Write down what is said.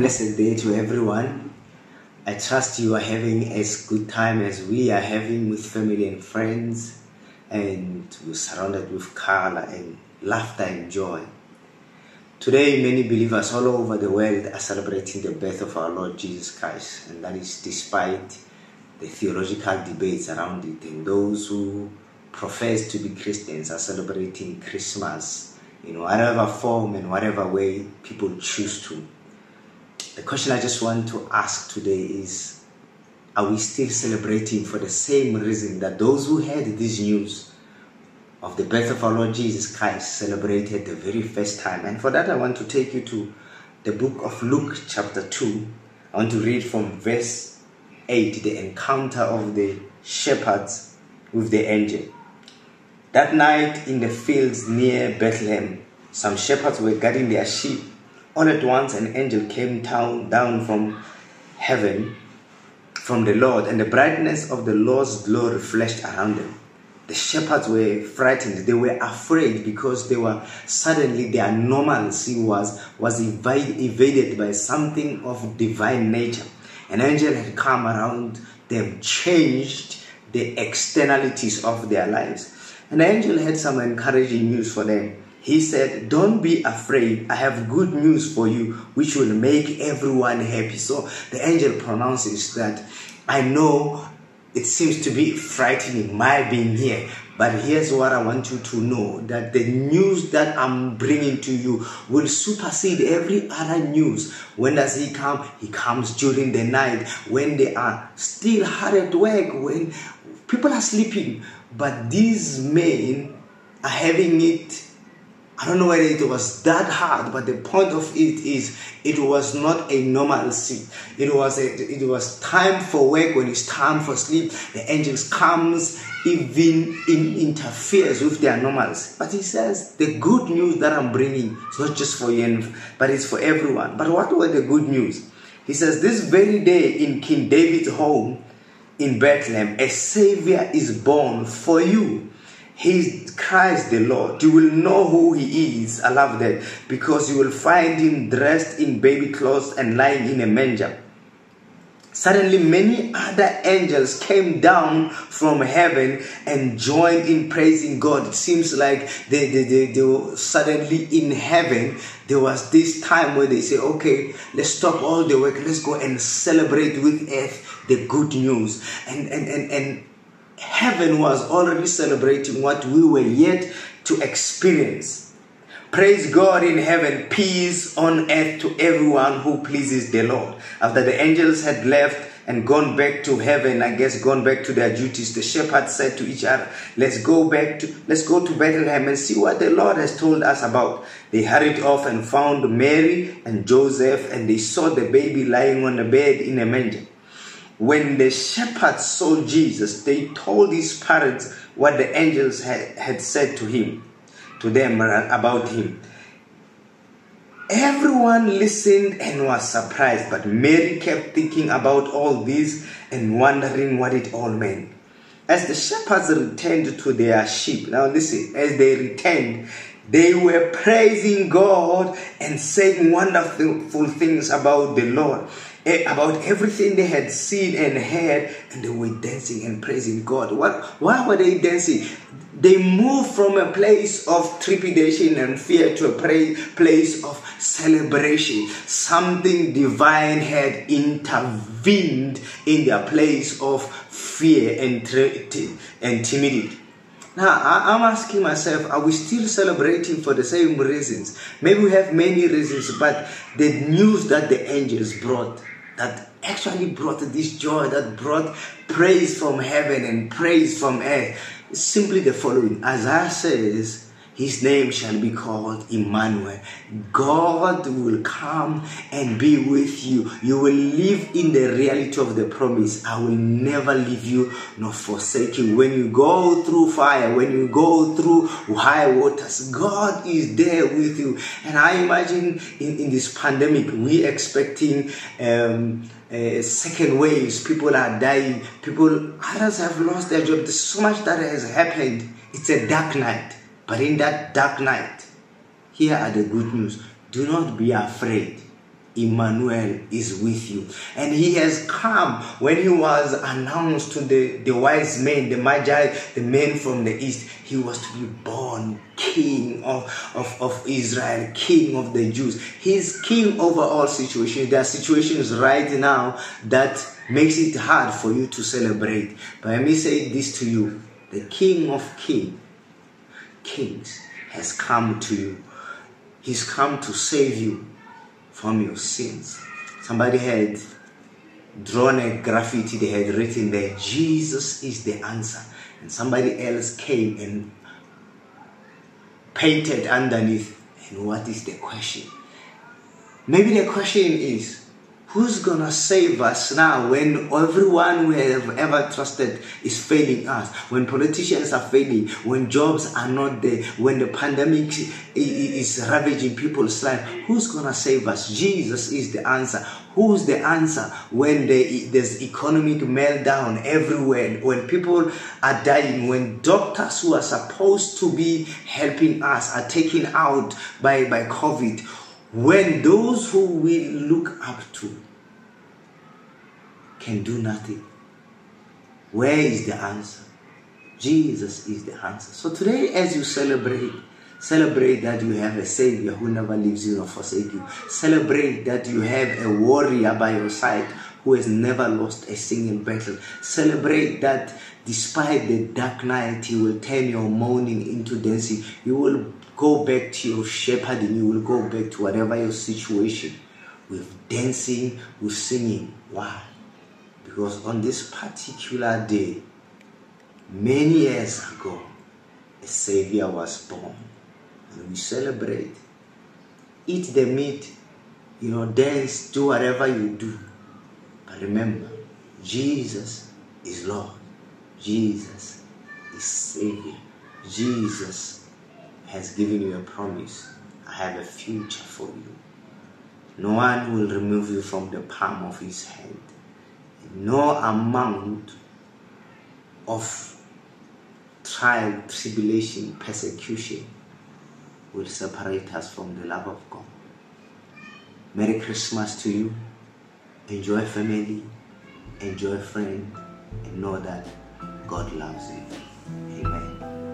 blessed day to everyone. I trust you are having as good time as we are having with family and friends, and we're surrounded with color and laughter and joy. Today, many believers all over the world are celebrating the birth of our Lord Jesus Christ, and that is despite the theological debates around it. And those who profess to be Christians are celebrating Christmas in whatever form and whatever way people choose to. The question I just want to ask today is Are we still celebrating for the same reason that those who heard this news of the birth of our Lord Jesus Christ celebrated the very first time? And for that, I want to take you to the book of Luke, chapter 2. I want to read from verse 8 the encounter of the shepherds with the angel. That night in the fields near Bethlehem, some shepherds were guarding their sheep all at once, an angel came down, from heaven from the Lord, and the brightness of the Lord's glory flashed around them. The shepherds were frightened. They were afraid because they were suddenly their normalcy was was evaded by something of divine nature. An angel had come around them, changed the externalities of their lives. An angel had some encouraging news for them he said, Don't be afraid. I have good news for you, which will make everyone happy. So the angel pronounces that I know it seems to be frightening my being here, but here's what I want you to know that the news that I'm bringing to you will supersede every other news. When does he come? He comes during the night when they are still hard at work, when people are sleeping. But these men are having it I don't know whether it was that hard, but the point of it is it was not a normalcy. It was a, it was time for work when it's time for sleep. The angels comes even in, interferes with their normals. But he says the good news that I'm bringing is not just for you, but it's for everyone. But what were the good news? He says this very day in King David's home in Bethlehem, a savior is born for you he Christ the Lord. You will know who He is. I love that because you will find Him dressed in baby clothes and lying in a manger. Suddenly, many other angels came down from heaven and joined in praising God. It seems like they, they, they, they were suddenly in heaven. There was this time where they say, Okay, let's stop all the work, let's go and celebrate with earth the good news. And, and, and, and heaven was already celebrating what we were yet to experience. Praise God in heaven, peace on earth to everyone who pleases the Lord. After the angels had left and gone back to heaven, I guess gone back to their duties, the shepherds said to each other, Let's go back to let's go to Bethlehem and see what the Lord has told us about. They hurried off and found Mary and Joseph, and they saw the baby lying on a bed in a manger. When the shepherds saw Jesus, they told his parents what the angels had, had said to him, to them about him. Everyone listened and was surprised, but Mary kept thinking about all this and wondering what it all meant. As the shepherds returned to their sheep, now listen, as they returned, they were praising God and saying wonderful things about the Lord. Eh, about everything they had seen and heard, and they were dancing and praising God. What? Why were they dancing? They moved from a place of trepidation and fear to a place of celebration. Something divine had intervened in their place of fear and, and timidity. Now, I'm asking myself, are we still celebrating for the same reasons? Maybe we have many reasons, but the news that the angels brought that actually brought this joy, that brought praise from heaven and praise from earth. Simply the following Isaiah says, his name shall be called Emmanuel. God will come and be with you. You will live in the reality of the promise. I will never leave you nor forsake you. When you go through fire, when you go through high waters, God is there with you. And I imagine in, in this pandemic, we expecting um, uh, second waves. People are dying. People, others have lost their job. There's so much that has happened. It's a dark night. But in that dark night, here are the good news. Do not be afraid. Emmanuel is with you. And he has come when he was announced to the, the wise men, the Magi, the men from the east. He was to be born king of, of, of Israel, king of the Jews. He's king over all situations. There are situations right now that makes it hard for you to celebrate. But let me say this to you. The king of king, kings has come to you. He's come to save you from your sins. Somebody had drawn a graffiti, they had written there, Jesus is the answer. And somebody else came and painted underneath. And what is the question? Maybe the question is, Who's gonna save us now when everyone we have ever trusted is failing us? When politicians are failing, when jobs are not there, when the pandemic is ravaging people's life, who's gonna save us? Jesus is the answer. Who's the answer when there's economic meltdown everywhere, when people are dying, when doctors who are supposed to be helping us are taken out by, by COVID? When those who we look up to can do nothing. Where is the answer? Jesus is the answer. So today, as you celebrate, celebrate that you have a Savior who never leaves you or forsakes you. Celebrate that you have a warrior by your side who has never lost a single battle. Celebrate that despite the dark night, He will turn your mourning into dancing. You will go back to your shepherding. You will go back to whatever your situation with dancing, with singing. Why? Because on this particular day, many years ago, a Savior was born. And we celebrate. Eat the meat, you know, dance, do whatever you do. But remember, Jesus is Lord. Jesus is Savior. Jesus has given you a promise. I have a future for you. No one will remove you from the palm of his hand. No amount of trial, tribulation, persecution will separate us from the love of God. Merry Christmas to you. Enjoy family, enjoy friend, and know that God loves you. Amen.